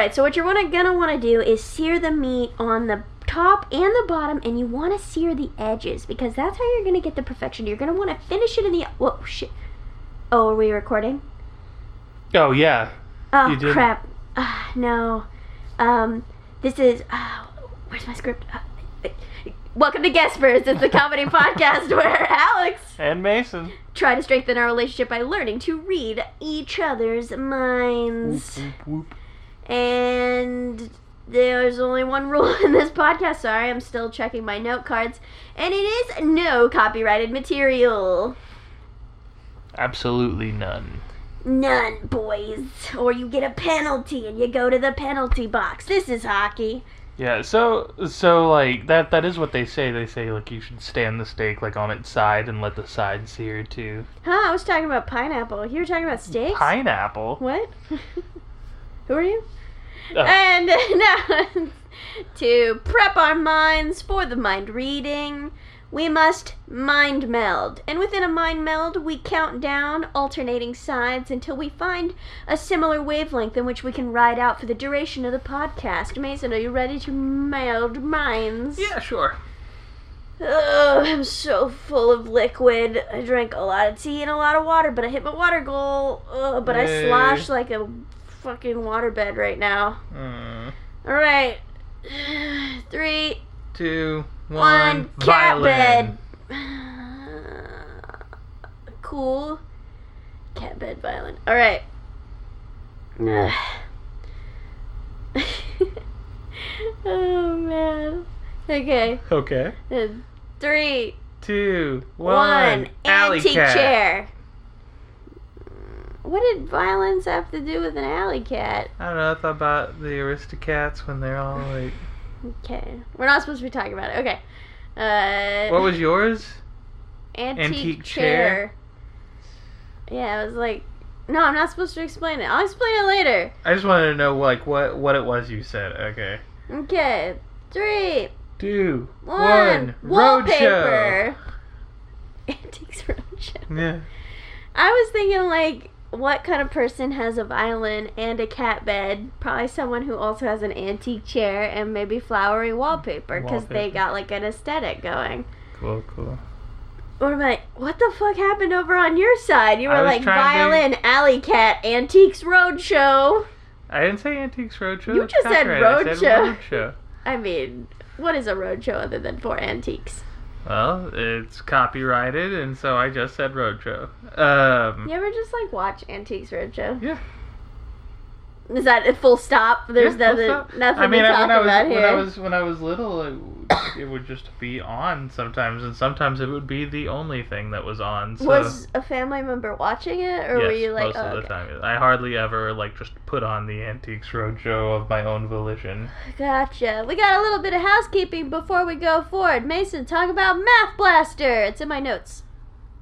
right, so what you're wanna, gonna want to do is sear the meat on the top and the bottom, and you want to sear the edges because that's how you're gonna get the perfection. You're gonna want to finish it in the. Whoa, shit. Oh, are we recording? Oh yeah. Oh crap! Uh, no. Um, this is. Uh, where's my script? Uh, welcome to Guespers. It's the comedy podcast where Alex And Mason. try to strengthen our relationship by learning to read each other's minds. Whoop, whoop. And there's only one rule in this podcast. Sorry, I'm still checking my note cards. And it is no copyrighted material. Absolutely none. None, boys. Or you get a penalty and you go to the penalty box. This is hockey. Yeah, so so like that that is what they say. They say like you should stand the steak like on its side and let the side sear too. Huh, I was talking about pineapple. You were talking about steaks? Pineapple. What? Who are you? Oh. And now, to prep our minds for the mind reading, we must mind meld. And within a mind meld, we count down alternating sides until we find a similar wavelength in which we can ride out for the duration of the podcast. Mason, are you ready to meld minds? Yeah, sure. Oh, I'm so full of liquid. I drank a lot of tea and a lot of water, but I hit my water goal. Ugh, but I Yay. slosh like a fucking waterbed right now. Mm, All right, three, two, one, one. cat bed. Cool. Cat bed violin. All right. Ugh. oh man. Okay. Okay. Uh, Three, Two, one, one. Alley antique cat. chair. What did violence have to do with an alley cat? I don't know. I thought about the Aristocats when they're all like. Okay, we're not supposed to be talking about it. Okay. Uh, What was yours? antique, antique chair? Yeah, I was like, no, I'm not supposed to explain it. I'll explain it later. I just wanted to know like what what it was you said. Okay. Okay, three, Two, one, one. Roadshow. wallpaper. Antiques roadshow. Yeah. I was thinking like what kind of person has a violin and a cat bed? Probably someone who also has an antique chair and maybe flowery wallpaper because they got like an aesthetic going. Cool, cool. Or am I, what the fuck happened over on your side? You were like violin, alley cat, antiques roadshow. I didn't say Antiques Roadshow. You just said copyrighted. I Roadshow. Roadshow. I mean, what is a roadshow other than for antiques? Well, it's copyrighted, and so I just said Roadshow. Um, You ever just like watch Antiques Roadshow? yeah. Is that a full stop? There's yeah, nothing, stop. nothing I mean, to I- talk I was about when. I was when I was little, it, it would just be on sometimes, and sometimes it would be the only thing that was on. So. Was a family member watching it, or yes, were you like, most oh, of the okay. time. I hardly ever like just put on the Antiques Roadshow of my own volition. gotcha. We got a little bit of housekeeping before we go forward. Mason, talk about Math Blaster. It's in my notes.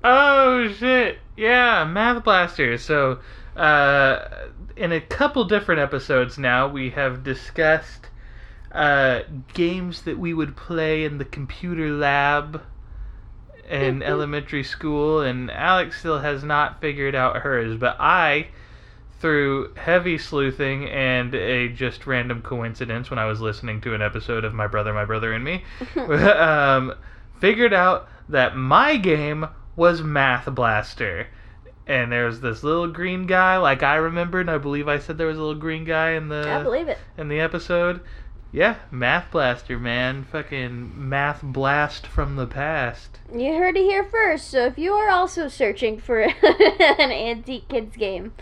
Oh shit! Yeah, Math Blaster. So, uh, in a couple different episodes now, we have discussed uh, games that we would play in the computer lab in elementary school, and Alex still has not figured out hers, but I. Through heavy sleuthing and a just random coincidence when I was listening to an episode of My Brother, My Brother and Me, um, figured out that my game was Math Blaster. And there's this little green guy, like I remembered. And i believe I said there was a little green guy in I the believe it. in the episode. Yeah, Math Blaster, man, fucking math blast from the past. You heard it here first. So if you are also searching for an antique kids game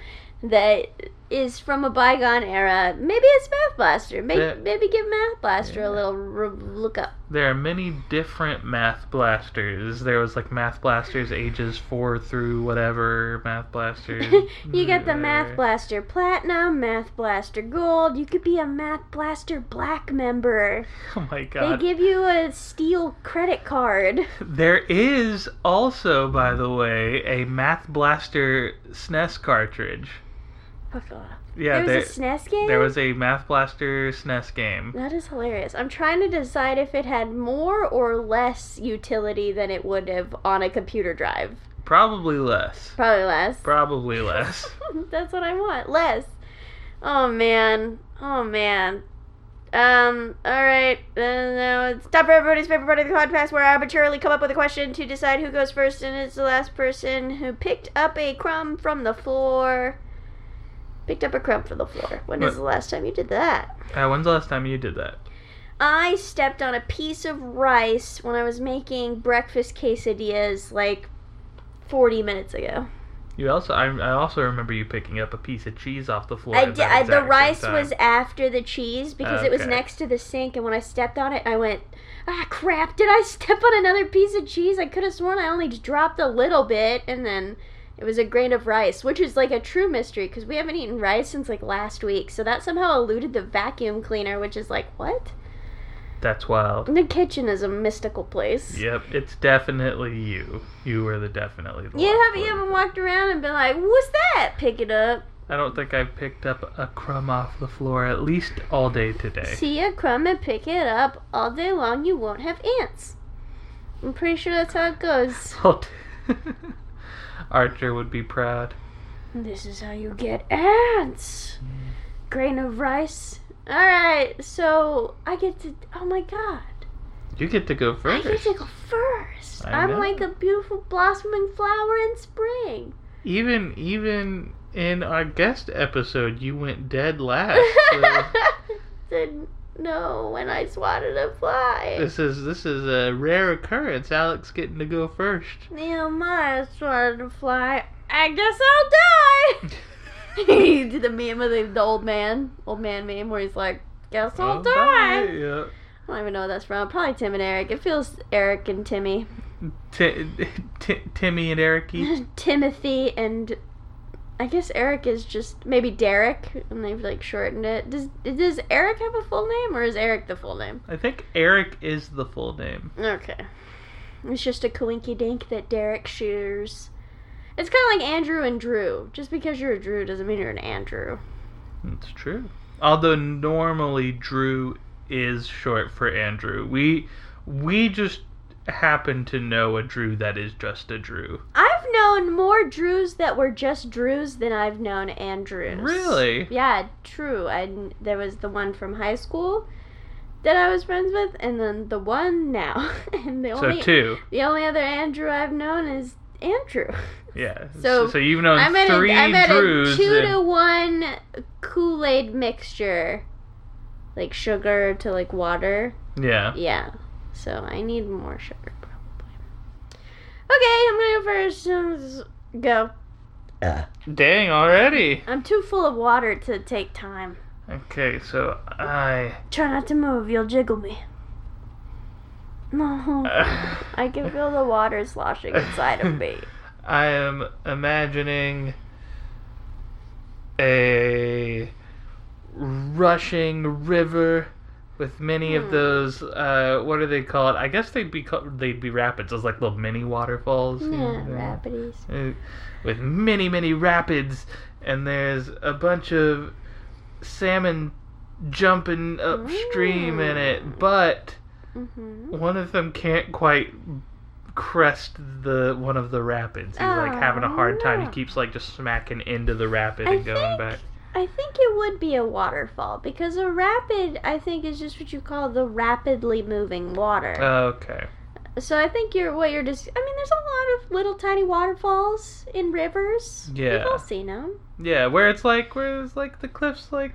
that is from a bygone era, maybe it's Math Blaster. Maybe, Yeah. maybe give Math Blaster Yeah. a little r- look up. There are many different Math Blasters. There was like Math Blasters ages four through whatever Math Blasters. you get the. Math Blaster Platinum, Math Blaster Gold. You could be a Math Blaster Black member. Oh my god! They give you a steel credit card. There is also, by the way, a Math Blaster SNES cartridge. Yeah, there there, was a SNES game? there was a Math Blaster SNES game. That is hilarious. I'm trying to decide if it had more or less utility than it would have on a computer drive. Probably less. Probably less. Probably less. That's what I want. Less. Oh man. Oh man. Um, alright. Uh, now it's time for everybody's favorite part of the podcast where I arbitrarily come up with a question to decide who goes first, and it's the last person who picked up a crumb from the floor. Picked up a crumb from the floor. When What? the last time you did that? Uh, when's the last time you did that? I stepped on a piece of rice when I was making breakfast quesadillas like 40 minutes ago. You also, I, I also remember you picking up a piece of cheese off the floor. I did. I, the rice was after the cheese because it was next to the sink, and when I stepped on it, I went, "Ah, crap! Did I step on another piece of cheese? I could have sworn I only dropped a little bit, and then it was a grain of rice, which is like a true mystery because we haven't eaten rice since like last week. So that somehow eluded the vacuum cleaner, which is like what? That's wild. The kitchen is a mystical place. Yep, it's definitely you. You were the definitely the one. You haven't you haven't walked around and been like, "What's that?" Pick it up. I don't think I've picked up a crumb off the floor at least all day today. See a crumb and pick it up all day long. You won't have ants. I'm pretty sure that's how it goes. Archer would be proud. This is how you get ants. Grain of rice. All right, so I get to. Oh my god, You get to go first. I get to go first. I I'm know. like a beautiful blossoming flower in spring. Even even in our guest episode, you went dead last. so Didn't know when I swatted a fly. this is this is a rare occurrence. Alex getting to go first. Neil Myers swatted a fly. I guess I'll die. he did the meme of the, the old man, old man meme, where he's like, "Guess I'll Oh, die." bye. Yeah. I don't even know what that's from. Probably Tim and Eric. It feels Eric and Timmy, Ti- Ti- Timmy and Ericy. Timothy, and I guess Eric is just maybe Derek, and they've like shortened it. Does does Eric have a full name, or is Eric the full name? I think Eric is the full name. Okay, it's just a coinky dink that Derek shares. It's kind of like Andrew and Drew. Just because you're a Drew doesn't mean you're an Andrew. It's true. Although normally Drew is short for Andrew. We we just happen to know a Drew that is just a Drew. I've known more Drews that were just Drews than I've known Andrews. Really? Yeah, true. I there was the one from high school that I was friends with, and then the one now, and the So only two. the only other Andrew I've known is Andrew. Yeah. So, so you've known I'm at three a I'm at Drews. a two and- to one Kool Aid mixture, like sugar to like water. yeah. Yeah. So I need more sugar probably. Okay, I'm gonna go first. Um, Go. Dang already. I'm too full of water to take time. Okay, so I Try not to move, you'll jiggle me. No. I can feel the water sloshing inside of me. I am imagining a rushing river with many of Hmm. those. Uh, what are they called? I guess they'd be called, they'd be rapids. Those like little mini waterfalls. you Yeah, know? rapidies. Uh, with many many rapids, and there's a bunch of salmon jumping upstream in Mm. it, but hmm one of them can't quite crest the one of the rapids. He's like having a hard time. He Oh, keeps like just smacking into the rapid I and going back. I think it would be a waterfall because a rapid, I think, is just what you call the rapidly moving water. Okay. so I think you're what you're just. I mean, there's a lot of little tiny waterfalls in rivers. Yeah. We've all seen them. Yeah, where it's like where it's like the cliffs like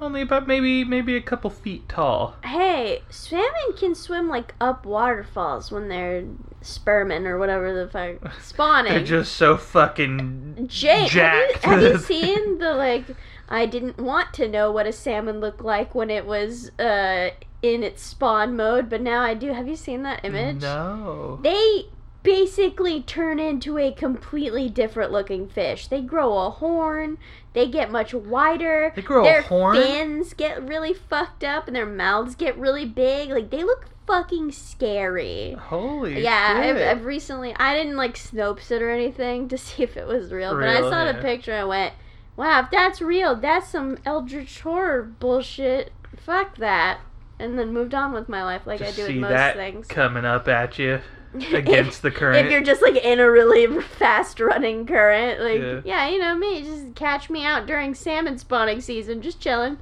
only about maybe maybe a couple feet tall. Hey, salmon can swim like up waterfalls when they're sperming or whatever the fuck spawning. They're just so fucking Jake, have you, have you seen the like? I didn't want to know what a salmon looked like when it was uh in its spawn mode, but now I do. Have you seen that image? No. They basically turn into a completely different looking fish. They grow a horn. They get much wider. They grow their a their horn? fins get really fucked up, and their mouths get really big. Like they look fucking scary. Holy Yeah, I've. I've recently. I didn't like Snopes it or anything to see if it was real, but I saw the picture and I went, "Wow, if that's real, that's some Eldritch horror bullshit. Fuck that." And then moved on with my life like Just I do with most that things. coming up at you. against the current. If you're just like in a really fast running current, like Yeah. yeah. you know me, just catch me out during salmon spawning season, just chilling.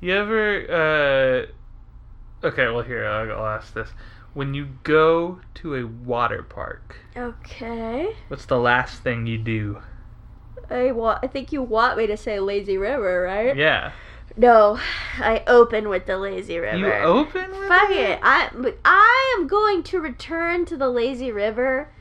You ever? Uh, okay, well here I'll, I'll ask this: When you go to a water park, Okay. what's the last thing you do? I wa- I think you want me to say lazy river, right? Yeah, No, I open with the lazy river. you open. With Fuck it. I I am going to return to the lazy river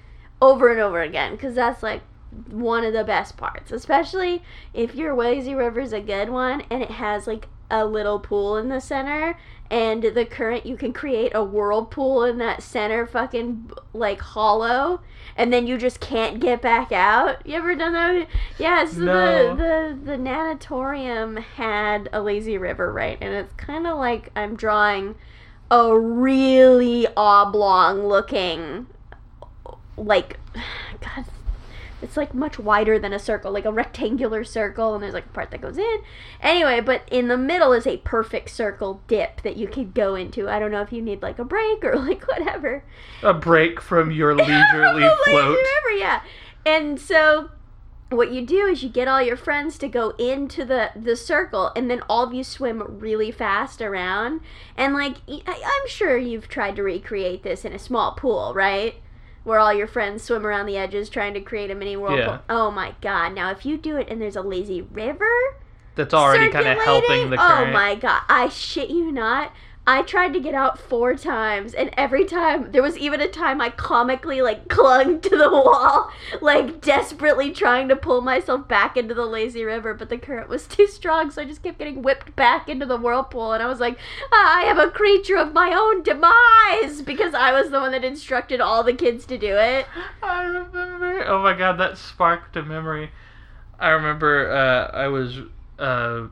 over and over again because that's like one of the best parts, especially if your lazy river is a good one and it has like a little pool in the center and the current you can create a whirlpool in that center fucking like hollow and then you just can't get back out. You ever done that? Yeah, so No. the the the nanatorium had a lazy river, right? And it's kind of like I'm drawing a really oblong looking like god it's like much wider than a circle like a rectangular circle and there's like a part that goes in. Anyway but in the middle is a perfect circle dip that you could go into. I don't know if you need like a break or like whatever. A break from your leisurely float. yeah. And so what you do is you get all your friends to go into the the circle and then all of you swim really fast around. And like I'm sure you've tried to recreate this in a small pool right where all your friends swim around the edges trying to create a mini whirlpool Yeah. oh my god now if you do it and there's a lazy river That's already kind of helping the oh current. Oh my god, I shit you not. I tried to get out four times, and every time there was even a time I comically like clung to the wall, like desperately trying to pull myself back into the lazy river, but the current was too strong, so I just kept getting whipped back into the whirlpool, and I was like, I am a creature of my own demise because I was the one that instructed all the kids to do it. I remember. Oh my god, that sparked a memory. I remember uh, I was uh,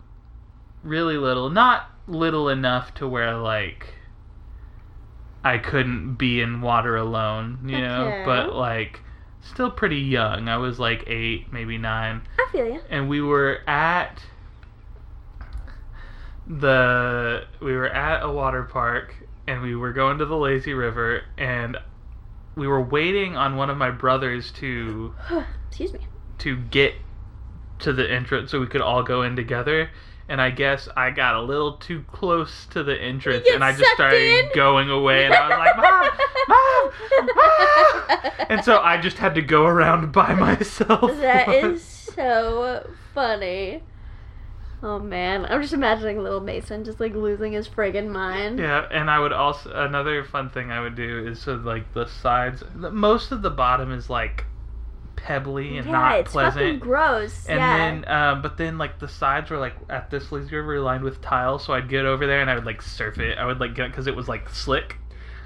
really little, not little enough to where like I couldn't be in water alone, you know, but like still pretty young. I was like eight, maybe nine, I feel you. and we were at the we were at a water park and we were going to the lazy river and we were waiting on one of my brothers to Excuse me. to get to the entrance so we could all go in together and I guess I got a little too close to the entrance and I just started in? going away and I was like mom mom mom and so I just had to go around by myself That is so funny. Oh man, I'm just imagining little Mason just like losing his friggin' mind. Yeah, and I would also another fun thing I would do is so like the sides. Most of the bottom is like pebbly and Yeah, not it's fucking pleasant. gross. And yeah. then, um, but then like the sides were like at this lazy river lined with tile, so I'd get over there and I would like surf it. I would like get because it was like slick.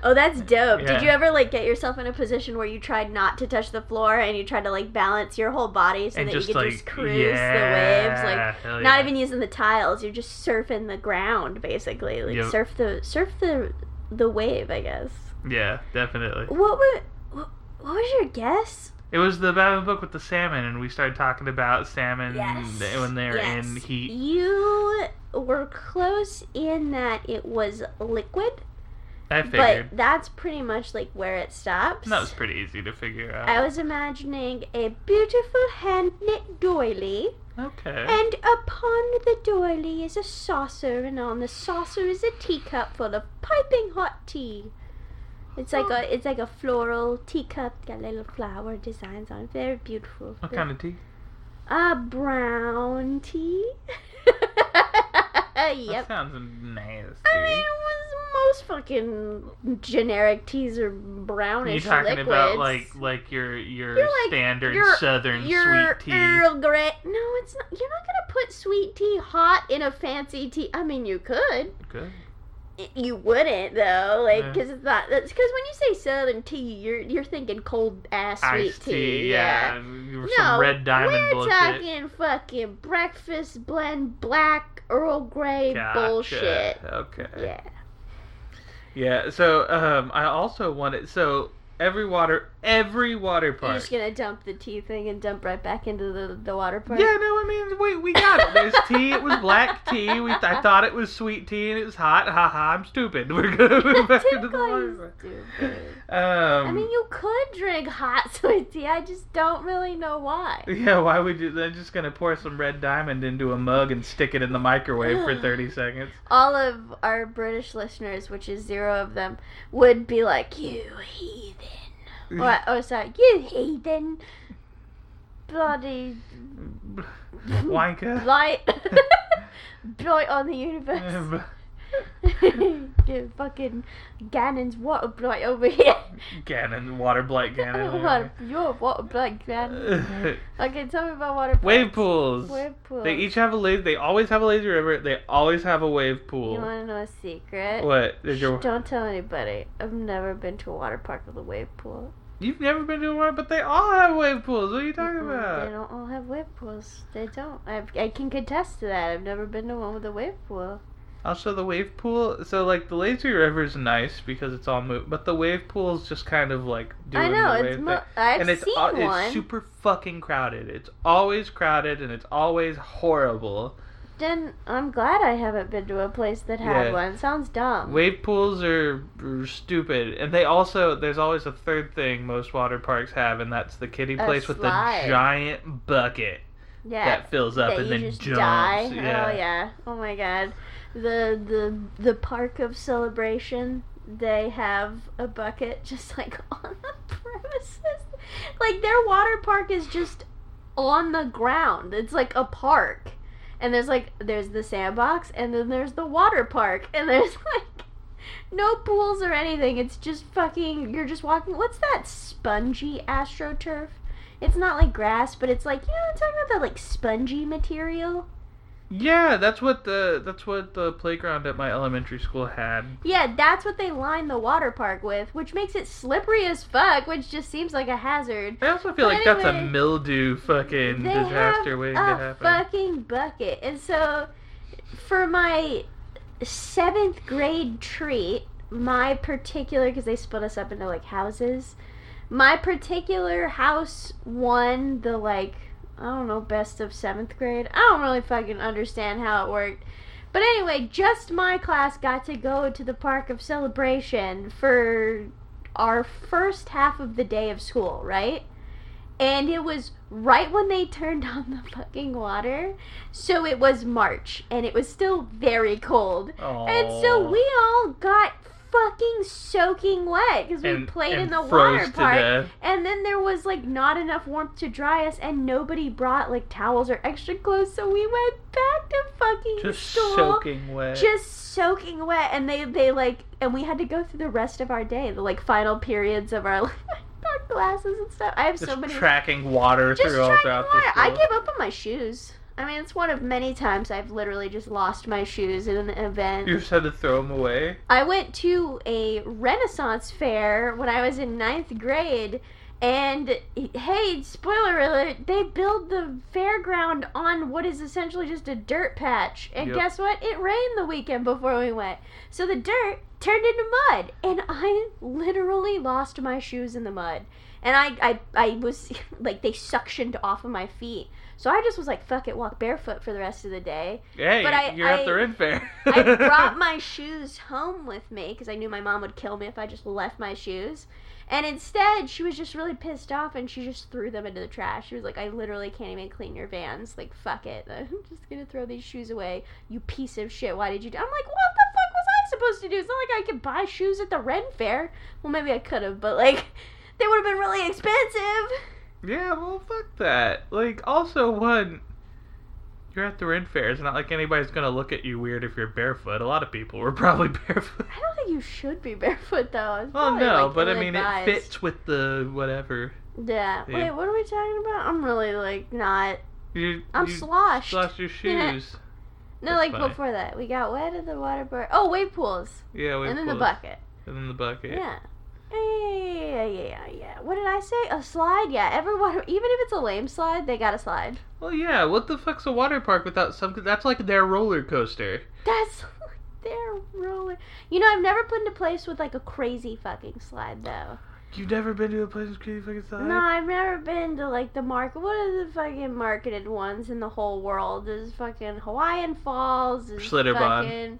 oh, that's dope. Yeah. Did you ever like get yourself in a position where you tried not to touch the floor and you tried to like balance your whole body so and that just you could like just cruise yeah, the waves, like not even using the tiles. You're just surfing the ground basically, like Yep. surf the surf the the wave, I guess. Yeah, definitely. What were what, what was your guess? It was the Babylon book with the salmon, and we started talking about salmon Yes. when they're yes. in heat. You were close in that it was liquid, I figured. but that's pretty much like where it stops. that was pretty easy to figure out. I was imagining a beautiful hand knit doily, okay. and upon the doily is a saucer, and on the saucer is a teacup full of piping hot tea. It's like a it's like a floral teacup, got little flower designs on it. Very beautiful. what kind of tea? A brown tea. That sounds nasty. I mean, it was most fucking generic teas are Are brownish you talking liquids. about like like your your You're like- standard your- southern your sweet tea? Earl Grey. No, it's not. You're not gonna put sweet tea hot in a fancy tea. I mean, you could. Good. Y- You wouldn't though, like Yeah. because it's not. That's because when you say southern tea, you're you're thinking cold ass sweet Iced tea. tea, yeah. No, Some red diamond we're bullshit. talking fucking breakfast blend black Earl Grey Gotcha. bullshit. Okay. Yeah. Yeah. So um, I also wanted so Every water, every water park. You're just gonna dump the tea thing and dump right back into the, the water park. Yeah, no, I mean, we, we got it. There's tea. It was black tea. We I thought it was sweet tea, and it was hot. Ha ha! I'm stupid. We're gonna move back into the water park. Um, I mean, you could drink hot sweet tea. I just don't really know why. yeah, why would you? They're just gonna pour some red diamond into a mug and stick it in the microwave for 30 seconds. All of our British listeners, which is zero of them, would be like, "You heathen." Or, oh, sorry, you heathen. Bloody Wanker. blight. blight on the universe. Um. the fucking Ganon's water blight over here. Ganon, water blight Ganon. Water, your water blight Ganon. Okay, tell me about water wave pools. Wave pools. They each have a lazy. They always have a lazy river. They always have a wave pool. You want to know a secret? What is your? Shh, Don't tell anybody. I've never been to a water park with a wave pool. You've never been to a water, but they all have wave pools. What are you talking Mm-mm, about? They don't all have wave pools. They don't. I I can contest to that. I've never been to one with a wave pool. Also, the wave pool. So, like, the lazy river is nice because it's all moved, but the wave pool is just kind of like doing I know the it's. wave Mo- thing. I've and it's seen al- one. it's super fucking crowded. It's always crowded and it's always horrible. Then I'm glad I haven't been to a place that had Yeah. one. Sounds dumb. Wave pools are, are stupid, and they also there's always a third thing most water parks have, and that's the kiddie A place with the giant bucket yeah. that fills up that and you then just jumps. die. Yeah. Oh yeah. Oh my god. The the the park of celebration. They have a bucket just like on the premises. Like their water park is just on the ground. It's like a park. And there's like there's the sandbox and then there's the water park and there's like no pools or anything. It's just fucking you're just walking what's that spongy astroturf? It's not like grass, but it's like you know I'm talking about that like spongy material? Yeah, that's what the that's what the playground at my elementary school had. Yeah, that's what they lined the water park with, which makes it slippery as fuck, which just seems like a hazard. I also feel But like that's a mildew fucking disaster waiting a to happen. fucking bucket, and so for my seventh grade treat, my particular because they split us up into like houses. My particular house won the like I don't know best of seventh grade. I don't really fucking understand how it worked. But anyway, just my class got to go to the park of celebration for our first half of the day of school, right? And it was right when they turned on the fucking water. So it was March and it was still very cold. And so we all got fucking soaking wet because we And- played and in the water park. And then there was like not enough warmth to dry us, and nobody brought like towels or extra clothes, so we went back to fucking Just school, soaking wet. just soaking wet. And they they like, and we had to go through the rest of our day, the like final periods of our our classes and stuff. I have Just so many tracking water through all throughout the I give up on my shoes. I mean, it's one of many times I've literally just lost my shoes in an event. You just had to throw them away. I went to a Renaissance fair when I was in ninth grade, and hey, spoiler alert, they build the fairground on what is essentially just a dirt patch. And Yep. guess what? It rained the weekend before we went. So the dirt turned into mud, and I literally lost my shoes in the mud. And I, I, I was like, they suctioned off of my feet. So I just was like, fuck it, walk barefoot for the rest of the day. Hey, But I- you're at the I- Ren Fair. I brought my shoes home with me because I knew my mom would kill me if I just left my shoes. And instead, she was just really pissed off and she just threw them into the trash. She was like, I literally can't even clean your vans. Like, fuck it. I'm just gonna throw these shoes away. You piece of shit. Why did you do I'm like, what the fuck was I supposed to do? It's not like I could buy shoes at the Ren Fair. Well, maybe I could have, but like, they would have been really expensive. Yeah, well, fuck that. Like, also, one, you're at the Ren Fair. It's not like anybody's gonna look at you weird if you're barefoot. A lot of people were probably barefoot. I don't think you should be barefoot though. It's oh, Well, no, like, but I mean, it fits with the whatever. Yeah. Wait, what are we talking about? I'm really like not. You, I'm you sloshed. lost your Yeah. shoes. No, That's like fine. before that, we got wet at the water park. Oh, wave pools, Yeah, wave and then the bucket. And then the bucket. Yeah. Yeah, yeah, yeah. What did I say? A slide? Yeah, every water, even if it's a lame slide, they got a slide. Well, yeah. What the fuck's a water park without some? That's like their roller coaster. That's their roller. You know, I've never been to a place with like a crazy fucking slide though. You've never been to a place with crazy fucking signs? No, I've never been to like the market. What are the fucking marketed ones in the whole world? There's fucking Hawaiian Falls. There's Schlitterbahn. fucking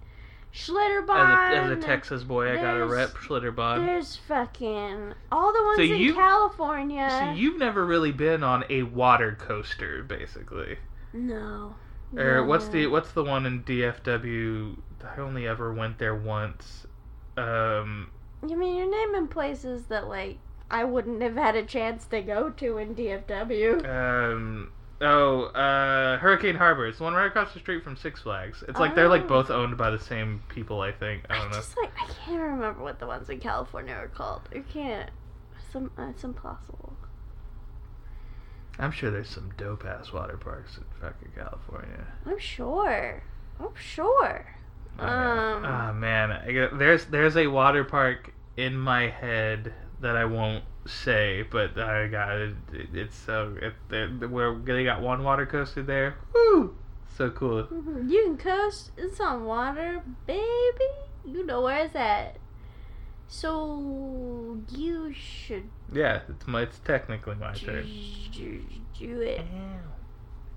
Schlitterbahn. As a, as a Texas boy, I got a rep Schlitterbahn. There's fucking all the ones So in you- California. So you've never really been on a water coaster, basically. no. Or what's the what's the one in DFW? I only ever went there once. Um, I mean, you're naming places that like I wouldn't have had a chance to go to in DFW. um, oh, uh, Hurricane Harbor. It's the one right across the street from Six Flags. It's like they're like Oh. both owned by the same people. I think. I I don't know. just like I can't remember what the ones in California are called. I can't. Some uh, it's impossible. I'm sure there's some dope ass water parks in fucking California. I'm sure. I'm sure. Oh. Um. Ah, man, I there's there's a water park in my head that I won't say, but I got it. it- It's so it, they where they got one water coaster there. Woo, so cool. Mhm. You can coast. It's on water, baby. You know where it's at. So you should Yeah, it's my it's technically my do, turn. do, do it.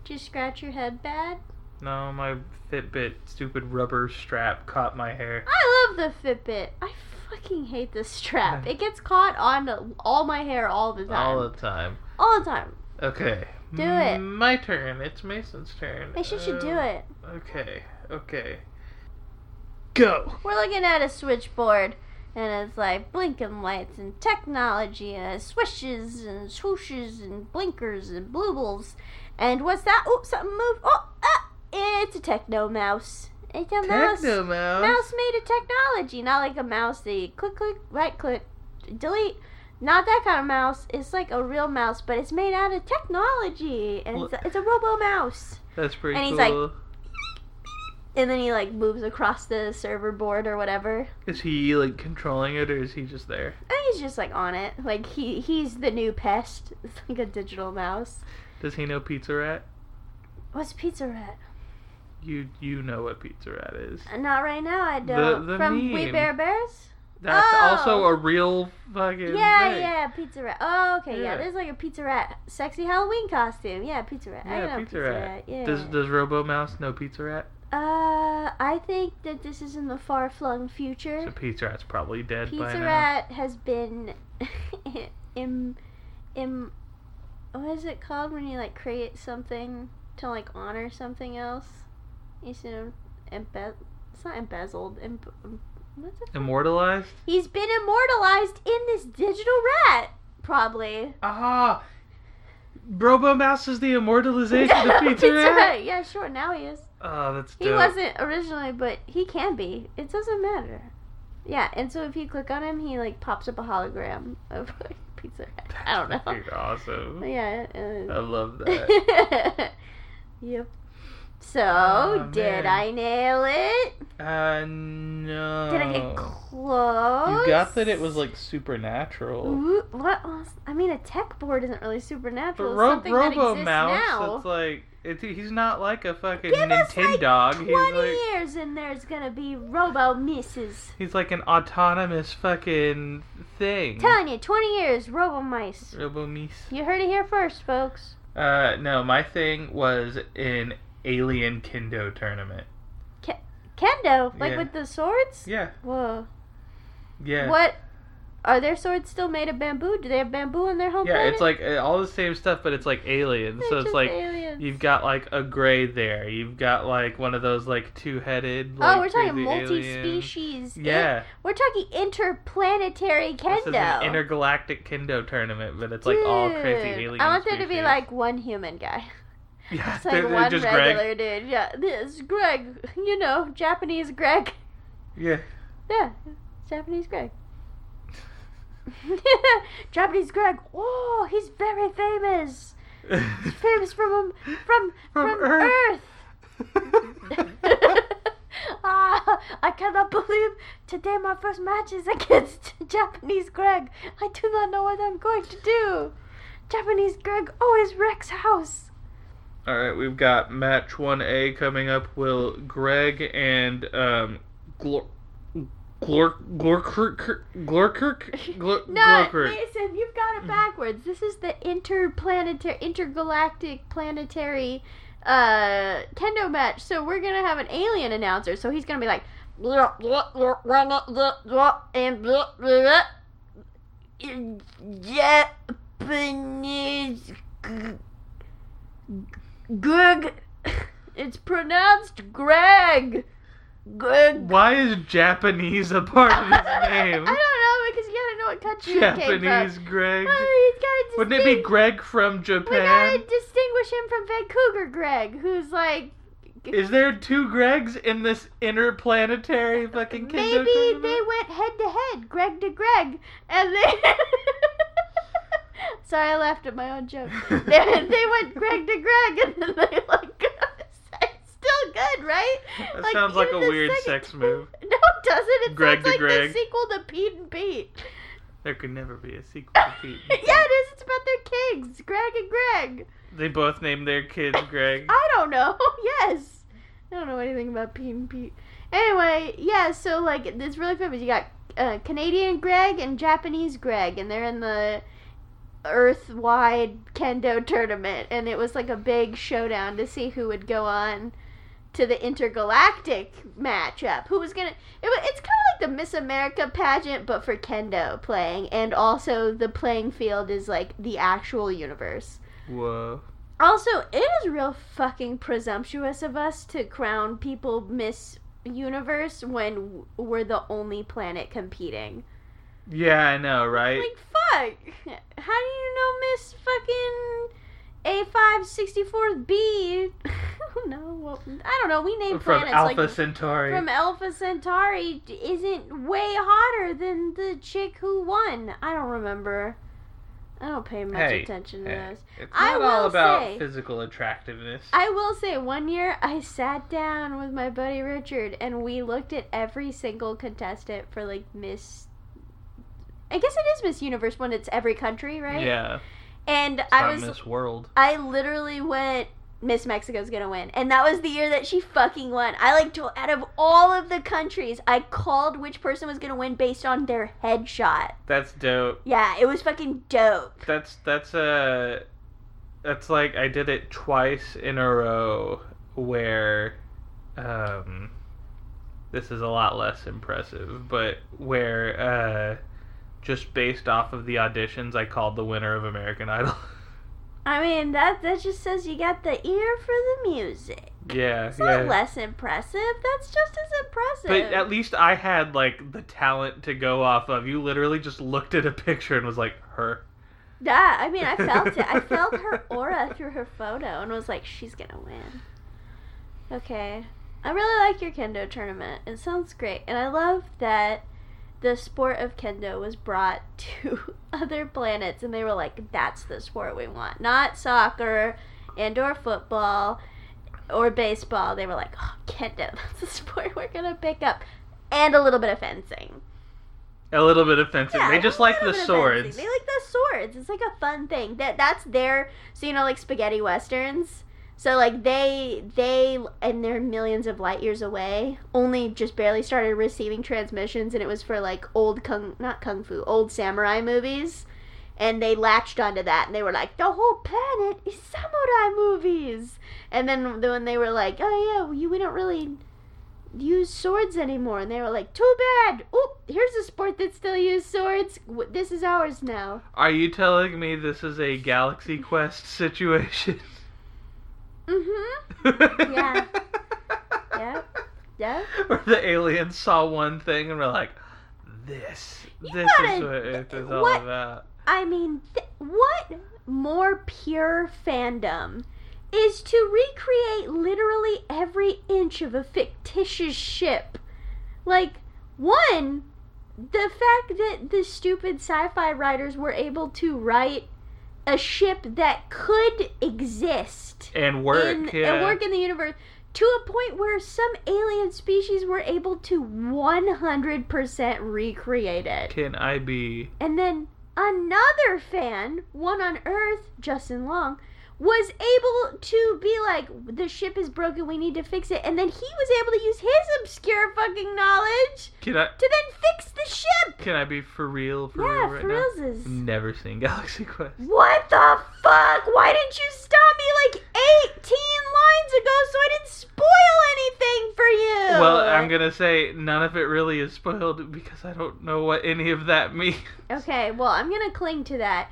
Just scratch your head bad. No, my Fitbit stupid rubber strap caught my hair. I love the Fitbit. I fucking hate this strap. It gets caught on all my hair all the time. All the time. all the time. Okay. Do it. My turn. It's Mason's turn. Mason should do Uh, it. Okay. Okay. Go. We're looking at a switchboard, and it's like blinking lights and technology, and swishes and swooshes and blinkers and bloobles. And what's that? Oops, something moved. Oh, ah, it's a techno mouse. It's a mouse. Mouse made of technology, not like a mouse that you click, click, right click, delete. Not that kind of mouse. It's like a real mouse, but it's made out of technology, and it's a, it's a robo mouse. That's pretty And he's cool. like- And then he like moves across the server board or whatever. is he like controlling it or is he just there? I think he's just like on it. Like he he's the new pest. It's like a digital mouse. Does he know Pizza Rat? What's Pizza Rat? You you know what Pizza Rat is. Uh, Not right now. I don't. the From We meme. Bare Bears. That's Oh. also a real fucking Yeah, thing. yeah, Pizza Rat. Oh, okay, yeah. Yeah. There's like a Pizza Rat sexy Halloween costume. Yeah, Pizza Rat. I Yeah, know Pizza Rat. Yeah. Does does Robo Mouse know Pizza Rat? uh, I think that this is in the far flung future. So Pizza Rat's probably dead by Pizza. Rat has been im im what is it called when you like create something to like honor something else? See him embe- it's not embezzled. Em- em- what's it? Immortalized? He's been immortalized in this digital rat, probably. Ah, Robo Mouse is the immortalization of Pizza, Rat. Yeah, sure. Now he is. Oh, that's He wasn't originally, but he can be. It doesn't matter. Yeah, and so if you click on him, he like pops up a hologram of like, Pizza Hut. I don't know. Awesome. Yeah. I Uh, love that. yep. So, Oh, did. I nail it? Uh, no. Did I get close? You got that it was like supernatural. Ooh, what? I mean, a tech board isn't really But supernatural. It's Ro- something that Robo exists Mouse, now. it's like it's, he's not like a fucking Give like Nintendog. 20 he's like years and there's gonna be Robo Misses. he's like an autonomous fucking thing. Telling you, 20 years, Robo Mice. Robo Mies. You heard it here first, folks. Uh, no, my thing was an Alien Kendo tournament. Kendo, like Yeah. with the swords? Yeah, Whoa. yeah. What? Are their swords still made of bamboo? Do they have bamboo in their home Yeah, planet? it's like uh, all the same stuff, but it's like aliens. They're so it's like aliens. you've got like a gray there. You've got like one of those like two-headed. Oh, we're talking multi-species. Yeah, We're talking interplanetary this is kendo. an intergalactic kendo tournament, but it's like all crazy Dude, alien. I want there to be like one human guy. Yeah, It's they're- like they're one just Greg. regular dude. Yeah, this Greg. You know, Japanese Greg. Yeah, Yeah, Japanese Greg. Japanese Greg. Oh, he's very famous. He's famous from from from, From Earth. Earth. ah, I cannot believe today my first match is against Japanese Greg. I do not know what I'm going to do. Japanese Greg always wrecks house. All right, we've got match one A coming up. Will Greg and um, Glor- Glor Glorkirk Glorkirk Glor No, Glorkirk. Mason, you've got it backwards. This is the interplanetary, intergalactic, planetary uh, kendo match. So we're gonna have an alien announcer. So he's gonna be like, "Blah, blah, blah, blah, blah, blah, blah, and blah, blah, blah, Japanese g- Greg. It's pronounced Greg. Greg. Why is Japanese a part of his name? I don't know because you gotta know what country it came from. Japanese Greg. Oh, he's gotta Wouldn't it be Greg from Japan? We gotta distinguish him from Vancouver Greg, who's like Is there two Gregs in this interplanetary fucking kendo maybe they went head to head, Greg to Greg, and they. Sorry, I laughed at my own joke. They, they went Greg to Greg, and then they like. still good, right? That sounds like a weird sex move. No, it doesn't. It Greg sounds to like Greg. the sequel to Pete and Pete. There could never be a sequel to Pete. yeah, it is. It's about their kids, Greg and Greg. They both named their kids Greg. I don't know. yes. I don't know anything about Pete and Pete. Anyway, yeah, so like it's really famous. You got uh, Canadian Greg and Japanese Greg, and they're in the Earth-wide kendo tournament, and it was like a big showdown to see who would go on to the intergalactic matchup. Who was gonna? It, it's kind of like the Miss America pageant, but for kendo playing, and also the playing field is like the actual universe. Whoa. Also, it is real fucking presumptuous of us to crown people Miss Universe when we're the only planet competing. Yeah, I know, right? Like, fuck! How do you know Miss fucking A564B? no, well, I don't know. We name From planets Alpha like Centauri. from Alpha Centauri isn't way hotter than the chick who won. I don't remember. I don't pay much Hey, attention to hey. those. It's I not all about say- physical attractiveness. I will say, one year I sat down with my buddy Richard and we looked at every single contestant for like Miss. I guess it is Miss Universe when it's every country, right? Yeah. And It's I was, Miss World. I literally went, Miss Mexico's gonna win, and that was the year that she fucking won. I like to, out of all of the countries, I called which person was gonna win based on their headshot. That's dope. Yeah, it was fucking dope. That's that's uh that's like I did it twice in a row where um this is a lot less impressive, but where uh just based off of the auditions I called the winner of American Idol. I mean, that that just says you got the ear for the music. yeah, It's yeah. not less impressive. That's just as impressive. But at least I had like the talent to go off of. You literally just looked at a picture and was like, her. yeah, I mean, I felt it. I felt her aura through her photo and was like, she's gonna win. Okay, I really like your kendo tournament. It sounds great, and I love that the sport of kendo was brought to other planets, and they were like, "That's the sport we want, not soccer and or football." Or baseball, they were like, oh, kendo, that's the sport we're gonna pick up. And a little bit of fencing. A little bit offensive. Yeah, they just like the of swords. fencing. They like the swords. It's like a fun thing. That that's their so you know like spaghetti westerns. So like they they and they're millions of light years away. Only just barely started receiving transmissions, and it was for like old kung not kung fu old samurai movies. And they latched onto that, and they were like, "The whole planet is samurai movies." And then when they were like, "Oh yeah, we, we don't really use swords anymore," and they were like, "Too bad. Oop, here's a sport that still uses swords. This is ours now." Are you telling me this is a Galaxy Quest situation? Mm-hmm. Yeah. Yep. Yep. Where the aliens saw one thing and were like, "This, You this gotta- is what it is all what- about." I mean, th- what more pure fandom is to recreate literally every inch of a fictitious ship? Like, one, the fact that the stupid sci fi writers were able to write a ship that could exist And work, in, yeah. and work in the universe to a point where some alien species were able to 100% recreate it. Can I be? And then another fan, one on Earth, Justin Long, was able to be like, the ship is broken, we need to fix it, and then he was able to use his obscure fucking knowledge Can I to then fix the ship. can I be for real for yeah, real right for now? realsies. Never seen Galaxy Quest. What the fuck? Why didn't you stop me like 18 lines ago so I didn't spoil anything for you? Well, I'm gonna say none of it really is spoiled because I don't know what any of that means. Okay, well, I'm gonna cling to that.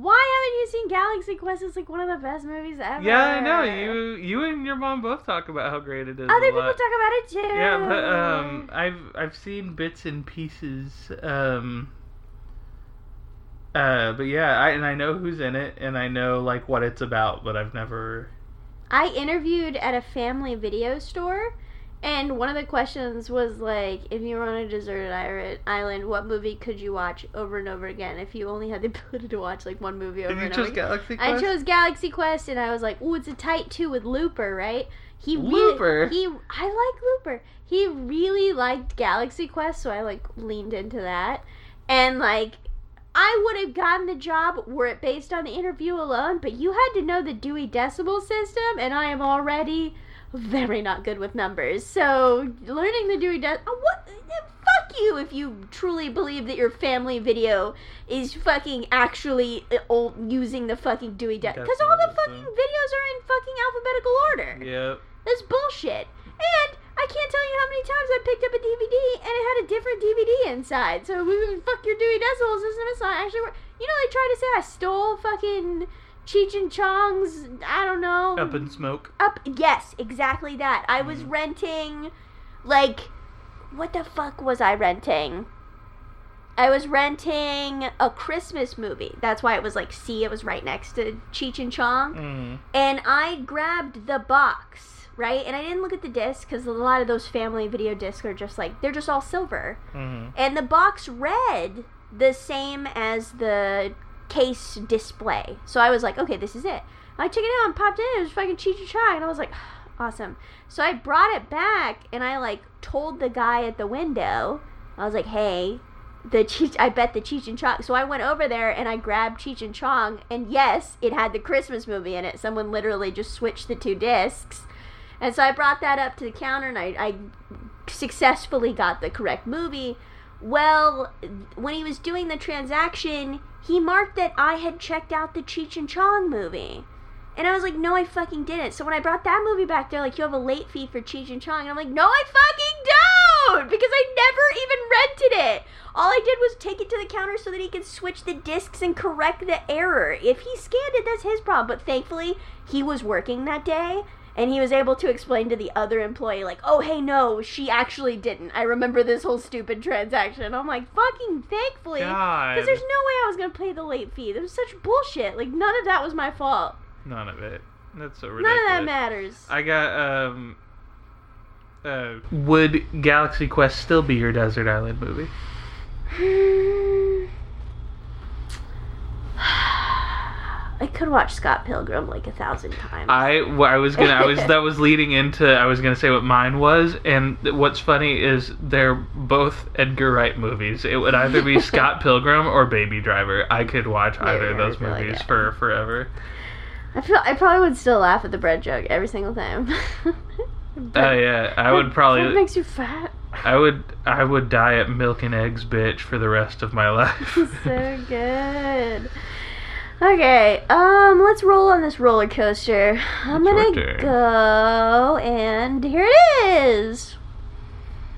Why haven't you seen Galaxy Quest? It's like one of the best movies ever. Yeah, I know. You you and your mom both talk about how great it is. Other people lot. talk about it too. Yeah, but um, I've I've seen bits and pieces. Um, uh, but yeah, I and I know who's in it, and I know like what it's about, but I've never. I interviewed at a family video store, and one of the questions was like, if you were on a deserted island, what movie could you watch over and over again if you only had the ability to watch like one movie over you and over choose again? Galaxy I chose Galaxy Quest, and I was like, "Ooh, it's a tight two with Looper, right?" He really- Looper? he, I like Looper. He really liked Galaxy Quest, so I like leaned into that, and like, I would have gotten the job were it based on the interview alone. But you had to know the Dewey Decimal System, and I am already very not good with numbers. So learning the Dewey Decimal, what? Fuck you if you truly believe that your family video is fucking actually uh, old, using the fucking Dewey Decimal. Because all the fucking videos are in fucking alphabetical order. Yep. That's bullshit. And I can't tell you how many times I picked up a DVD and it had a different DVD inside. So fuck your Dewey Decimal System. It's not actually. wor- You know they tried to say I stole fucking Cheech and Chong's. I don't know. Up in smoke. Up. Yes, exactly that. I was Mhm. renting, like, what the fuck was I renting? I was renting a Christmas movie. That's why it was like C. It was right next to Cheech and Chong Mm. and I grabbed the box, right? And I didn't look at the disc because a lot of those family video discs are just like they're just all silver, Mm. and the box read the same as the case display. So I was like, okay, this is it. I took it out and popped it in. It was fucking Cheech and Chong, and I was like, awesome. So I brought it back, and I like told the guy at the window, I was like, hey. The Cheech, I bet the Cheech and Chong. So I went over there and I grabbed Cheech and Chong, and yes, it had the Christmas movie in it. Someone literally just switched the two discs, and so I brought that up to the counter, and I, I successfully got the correct movie. Well, when he was doing the transaction, he marked that I had checked out the Cheech and Chong movie. And I was like, no, I fucking didn't. So when I brought that movie back, they're like, you have a late fee for Cheech and Chong. And I'm like, no, I fucking don't! Because I never even rented it. All I did was take it to the counter so that he could switch the discs and correct the error. If he scanned it, that's his problem. But thankfully, he was working that day. And he was able to explain to the other employee, like, oh, hey, no, she actually didn't. I remember this whole stupid transaction. I'm like, fucking thankfully. Because there's no way I was going to pay the late fee. There was such bullshit. Like, none of that was my fault. None of it. That's so None of that matters. I got um. Uh, would Galaxy Quest still be your desert island movie? I could watch Scott Pilgrim like a thousand times. I, well, I was gonna I was that was leading into I was gonna say what mine was and what's funny is they're both Edgar Wright movies. It would either be Scott Pilgrim or Baby Driver. I could watch Baby either of those movies good. for forever. I feel I probably would still laugh at the bread joke every single time. Oh yeah, I would What probably makes you fat? I would I would die at milk and eggs bitch for the rest of my life. so good. Okay, um, let's roll on this roller coaster. I'm It's gonna go, and here it is.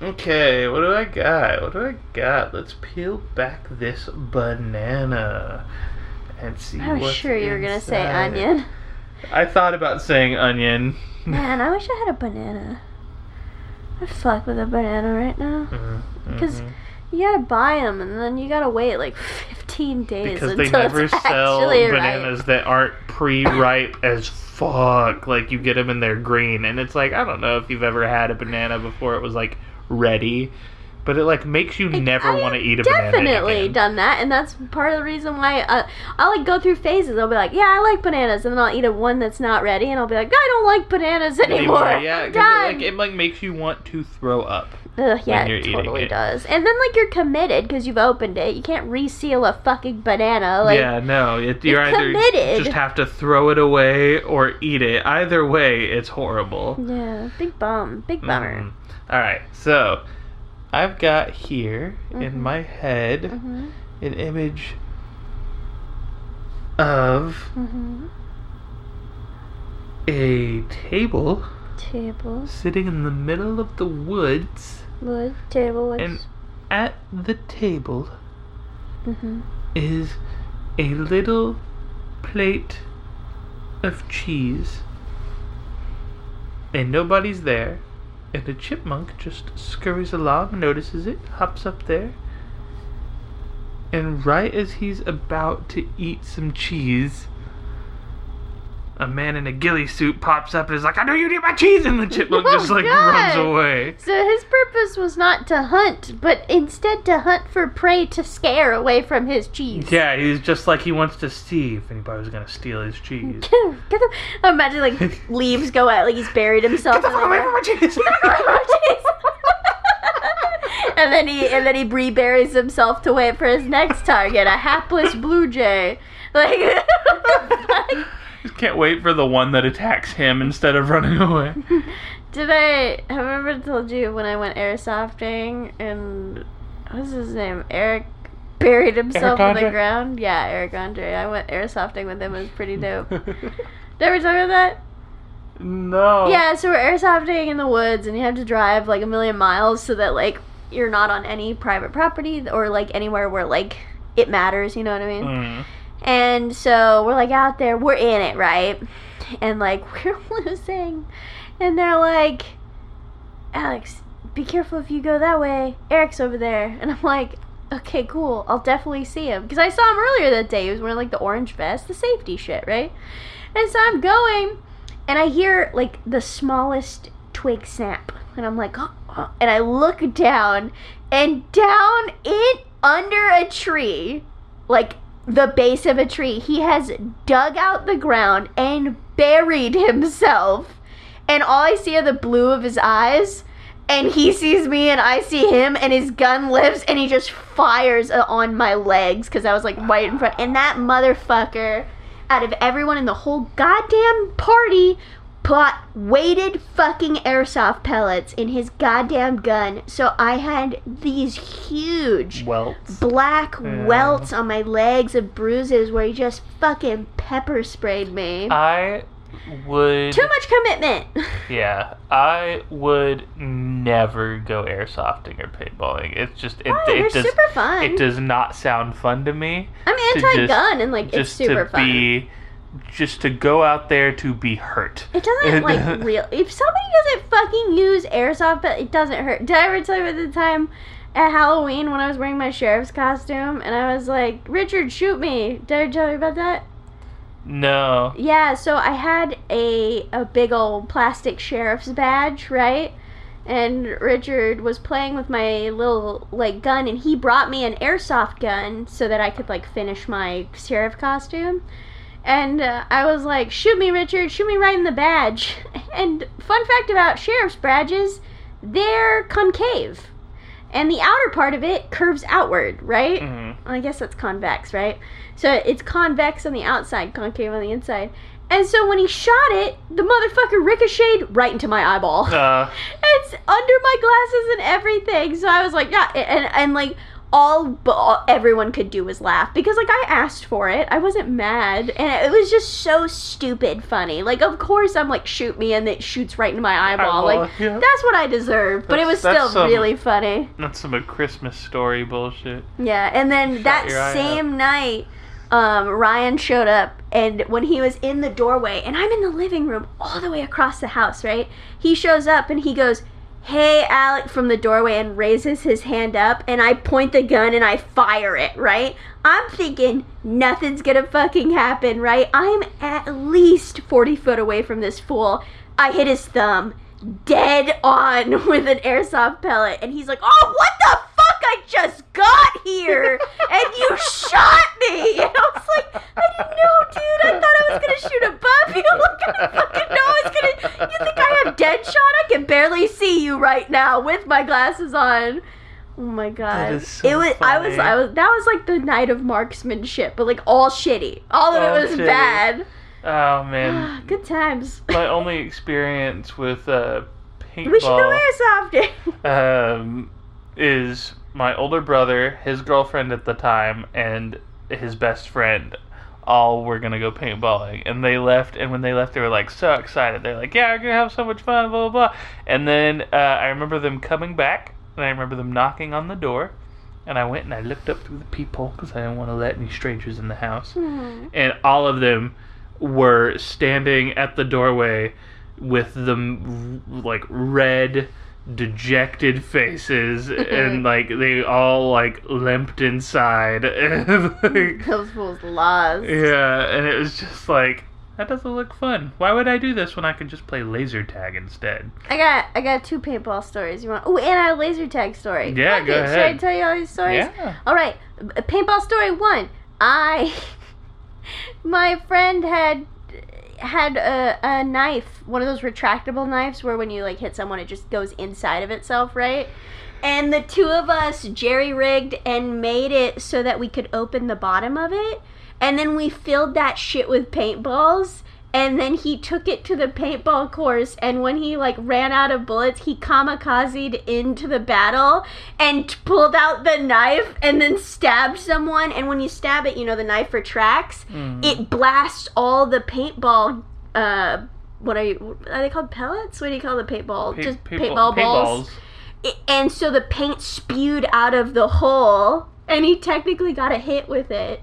Okay, what do I got? What do I got? Let's peel back this banana and see. I was sure you were gonna say onion. I thought about saying onion. Man, I wish I had a banana. I'd fuck with a banana right now. Because mhm. you gotta buy them, and then you gotta wait like 15 days because they never sell bananas that aren't pre-ripe as fuck. Like you get them and they're green, and it's like I don't know if you've ever had a banana before it was like ready, but it like makes you never want to eat a banana Definitely done that, and that's part of the reason why uh, I like go through phases. I'll be like, yeah, I like bananas, and then I'll eat a one that's not ready, and I'll be like, I don't like bananas anymore. Anymore, yeah, I'm 'cause done. it, like it like makes you want to throw up. Ugh, yeah, it totally it. does. And then like you're committed because you've opened it. You can't reseal a fucking banana. Like, yeah, no, it, you're you're either committed. just have to throw it away or eat it. Either way, it's horrible. yeah, big bum, big bummer. Mhm. All right, so I've got here Mhm. in my head Mhm. an image of Mhm. a table Table, sitting in the middle of the woods, wood, table, and at the table Mhm. is a little plate of cheese. And nobody's there. And a chipmunk just scurries along, notices it, hops up there. And right as he's about to eat some cheese, a man in a ghillie suit pops up and is like, I know you need my cheese! And the chipmunk Oh, just like God. runs away. So his purpose was not to hunt, but instead to hunt for prey to scare away from his cheese. Yeah, he's just like he wants to see if anybody was gonna steal his cheese. Get him. Imagine like leaves go out, like he's buried himself. Get the fuck away from my cheese! and then he and then he reburies himself to wait for his next target, a hapless blue jay. Like, what the fuck? Just can't wait for the one that attacks him instead of running away. Did I have I ever told you when I went airsoftting and what's his name? Eric buried himself Eric in the ground. Yeah, Eric Andre. I went airsofting with him. It was pretty dope. Did I ever tell you that? no. Yeah, so we're airsofting in the woods, and you have to drive like a million miles so that like you're not on any private property or like anywhere where like it matters. You know what I mean? Mm. And so we're like out there, we're in it, right? And like we're losing. And they're like, Alex, be careful if you go that way. Eric's over there. And I'm like, okay, cool. I'll definitely see him. Because I saw him earlier that day. He was wearing like the orange vest, the safety shit, right? And so I'm going, and I hear like the smallest twig snap. And I'm like, oh, and I look down, and down in under a tree, like the base of a tree, he has dug out the ground and buried himself. And all I see are the blue of his eyes. And he sees me and I see him and his gun lifts and he just fires uh, on my legs because I was like right in front. And that motherfucker, out of everyone in the whole goddamn party, put weighted fucking airsoft pellets in his goddamn gun. So I had these huge Welts. black Yeah. welts on my legs of bruises where he just fucking pepper sprayed me. I would. Too much commitment. Yeah, I would never go airsofting or paintballing. It's just it, Why? it does super fun. it does not sound fun to me. I'm anti-gun and like it's super to fun. be, just to go out there to be hurt. It doesn't like real. If somebody doesn't fucking use airsoft, but it doesn't hurt. Did I ever tell you about the time at Halloween when I was wearing my sheriff's costume and I was like, "Richard, shoot me"? Did I tell you about that? No. Yeah, so I had a a big old plastic sheriff's badge, right? And Richard was playing with my little like gun and he brought me an airsoft gun so that I could like finish my sheriff costume. And uh, I was like, "Shoot me, Richard! Shoot me right in the badge!" And fun fact about sheriff's badges, they're concave, and the outer part of it curves outward, right? Mhm. I guess that's convex, right? So it's convex on the outside, concave on the inside. And so when he shot it, the motherfucker ricocheted right into my eyeball. Uh, it's under my glasses and everything. So I was like, yeah, and and like all, all everyone could do was laugh because like I asked for it. I wasn't mad, and it was just so stupid funny. Like of course I'm like shoot me, and it shoots right into my eyeball. Eyeball, like yeah. that's what I deserve. But it was still some- really funny. that's some Christmas story bullshit. Yeah, and then Shut that same night, um, Ryan showed up, and when he was in the doorway, and I'm in the living room all the way across the house, right? He shows up and he goes, Hey, Alec, from the doorway, and raises his hand up, and I point the gun and I fire it, right? I'm thinking nothing's gonna fucking happen, right? I'm at least 40 foot away from this fool. I hit his thumb dead on with an airsoft pellet, and he's like, Oh, what the just got here and you shot me. And I was like, I didn't know, dude. I thought I was gonna shoot above you. Like, I fucking know I was gonna. You think I have dead shot? I can barely see you right now with my glasses on. Oh my god! so it was. I was. I was. That was like the night of marksmanship, but like all shitty. All of All it was shitty. bad. Oh man, Good times. my only experience with uh, paintball. We should go airsoft. um, is my older brother, his girlfriend at the time, and his best friend. All were gonna go paintballing, and they left. And when they left, they were like so excited. They're like, "Yeah, we're gonna have so much fun!" Blah blah blah. And then uh, I remember them coming back, and I remember them knocking on the door. And I went and I looked up through the peephole because I didn't want to let any strangers in the house. Hmm. And all of them were standing at the doorway with the like red dejected faces and like they all like limped inside and like, Those fools lost. yeah and it was just like that doesn't look fun why would i do this when i could just play laser tag instead I got I got two paintball stories. You want? Oh, and I have a laser tag story. Yeah, Fuck go it. Should I tell you all these stories? yeah All right. Paintball story one. I, my friend had had a, a knife, one of those retractable knives where when you like hit someone, it just goes inside of itself, right? And the two of us jerry rigged and made it so that we could open the bottom of it. And then we filled that shit with paintballs. And then he took it to the paintball course. And when he like ran out of bullets, he kamikazed into the battle and t- pulled out the knife and then stabbed someone. And when you stab it, you know the knife retracts. Mhm. It blasts all the paintball. Uh, what are you? Are they called pellets? What do you call the paintball? Pa- Just paintball- paintball balls. paintballs. I- and so the paint spewed out of the hole, and he technically got a hit with it.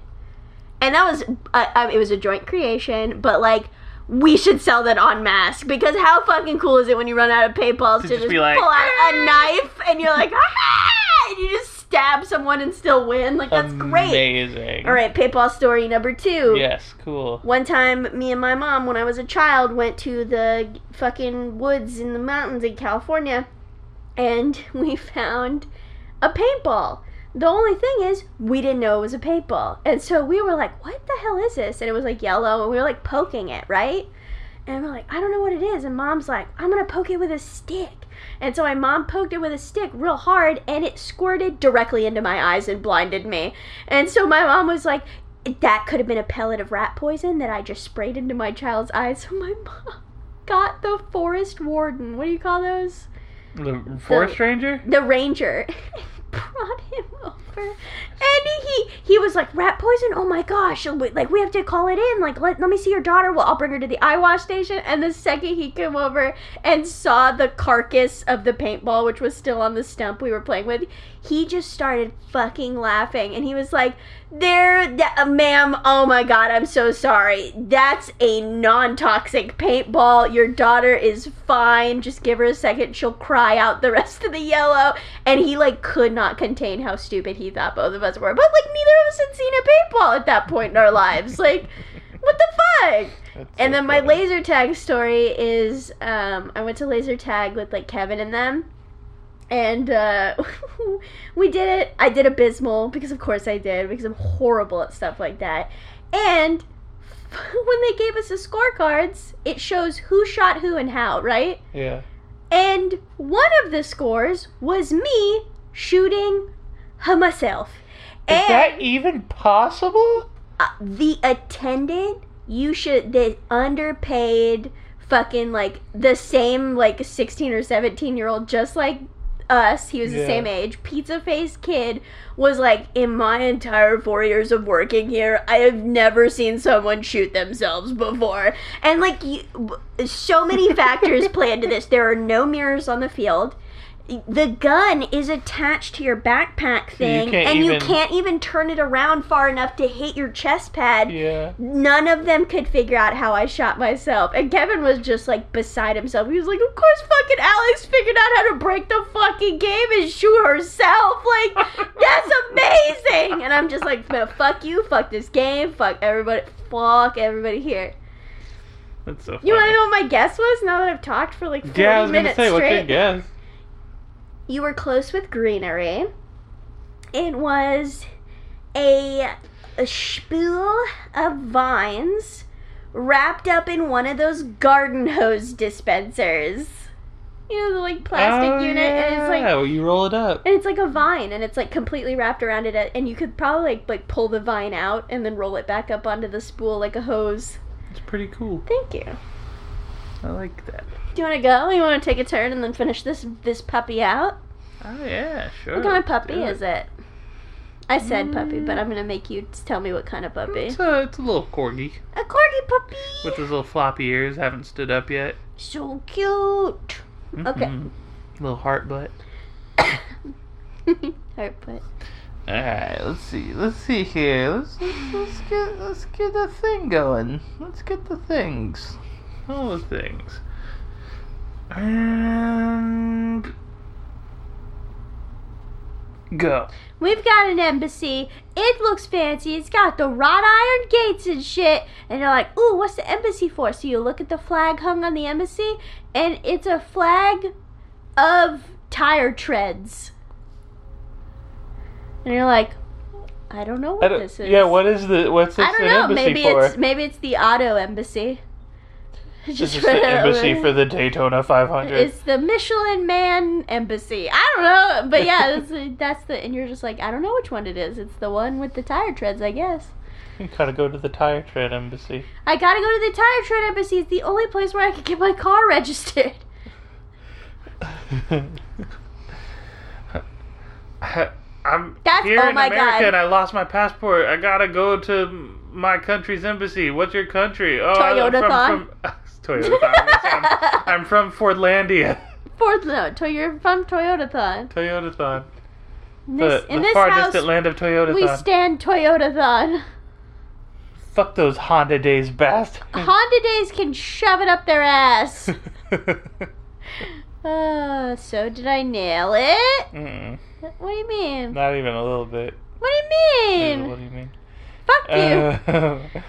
And that was, uh, uh, it was a joint creation, but like, we should sell that on mask because how fucking cool is it when you run out of paintballs to, To just just be like, pull out "Ah!" a knife and you're like, ah! and you just stab someone and still win? Like, that's great. amazing All right, paintball story number two. yes cool One time, me and my mom, when I was a child, went to the fucking woods in the mountains in California, and we found a paintball. The only thing is, we didn't know it was a paintball. And so we were like, what the hell is this? And it was like yellow, and we were like poking it, right? And we're like, I don't know what it is. And mom's like, I'm gonna poke it with a stick. And so my mom poked it with a stick real hard, and it squirted directly into my eyes and blinded me. And so my mom was like, that could have been a pellet of rat poison that I just sprayed into my child's eyes. So my mom got the forest warden. What do you call those? the forest ranger The ranger. brought him over, and he he was like rat poison. Oh my gosh! Like we have to call it in. Like let let me see your daughter. Well, I'll bring her to the eye wash station. And the second he came over and saw the carcass of the paintball, which was still on the stump we were playing with, he just started fucking laughing, and he was like, "There, th- uh, ma'am. Oh my god, I'm so sorry. That's a non-toxic paintball. Your daughter is fine. Just give her a second. She'll cry out the rest of the yellow." And he like could not contain how stupid he thought both of us were. But like neither of us had seen a paintball at that point in our lives. Like, what the fuck? That's And so then my funny. laser tag story is um, I went to laser tag with like Kevin and them. And uh, we did it. I did abysmal because, of course, I did because I'm horrible at stuff like that. And when they gave us the scorecards, it shows who shot who and how, right? yeah And one of the scores was me shooting myself. is and that even possible? Uh, the attendant you should the underpaid fucking like the same like 16 or 17 year old just like us he was the Yeah. same age. Pizza face kid was like in my entire four years of working here i have never seen someone shoot themselves before. And like you, so many factors play into this. There are no mirrors on the field the gun is attached to your backpack thing can't and you can't even turn it around far enough to hit your chest pad yeah none of them could figure out how I shot myself. And Kevin was just like beside himself. He was like, Of course fucking Alex figured out how to break the fucking game and shoot herself. Like, that's amazing. And I'm just like, "Man, fuck you, fuck this game, fuck everybody fuck everybody here. that's so funny. You wanna know what my guess was now that I've talked for like 40 yeah i was gonna minutes say what's your straight? guess You were close with greenery. It was a, a spool of vines wrapped up in one of those garden hose dispensers. You know, the like plastic Oh, unit, and it's like yeah, well, you roll it up. and it's like a vine, and it's like completely wrapped around it, and you could probably like like pull the vine out and then roll it back up onto the spool like a hose. It's pretty cool. Thank you. I like that. Do you want to go? You want to take a turn and then finish this this puppy out? Oh yeah, sure. What kind of puppy is it? I said puppy, but I'm gonna make you tell me what kind of puppy. It's a, it's a little corgi A corgi puppy. with his little floppy ears. Haven't stood up yet. So cute. Okay. Mhm. Little heart butt. Heart put. All right, let's see. Let's see here. Let's, let's let's get let's get the thing going. Let's get the things. All the things. And go. We've got an embassy. It looks fancy. It's got the wrought iron gates and shit. And you're like, ooh, what's the embassy for? So you look at the flag hung on the embassy, and it's a flag of tire treads. And you're like, I don't know what this is. yeah, what is the what's this I don't know. Maybe for? it's maybe it's the auto embassy. Is Just this the embassy for the Daytona 500? It's the Michelin Man Embassy. I don't know, but yeah, that's, that's the. And you're just like, I don't know which one it is. It's the one with the tire treads, I guess. You gotta go to the tire tread embassy. I gotta go to the tire tread embassy. It's the only place where I can get my car registered. I'm That's- here oh in America God. and I lost my passport. I gotta go to my country's embassy. What's your country? Oh, I'm Toyotathon? from, from Toyota. I'm, I'm from Fordlandia. Fourth note, to you're from Toyotathon. Toyotathon. In The, this, in the this far house, distant land of Toyotathon. we stand Toyotathon. Fuck those Honda days bastards. Honda Days can shove it up their ass. Uh, so did I nail it? Mm-mm. What do you mean? Not even a little bit. What do you mean? What do you mean? Fuck you. Uh,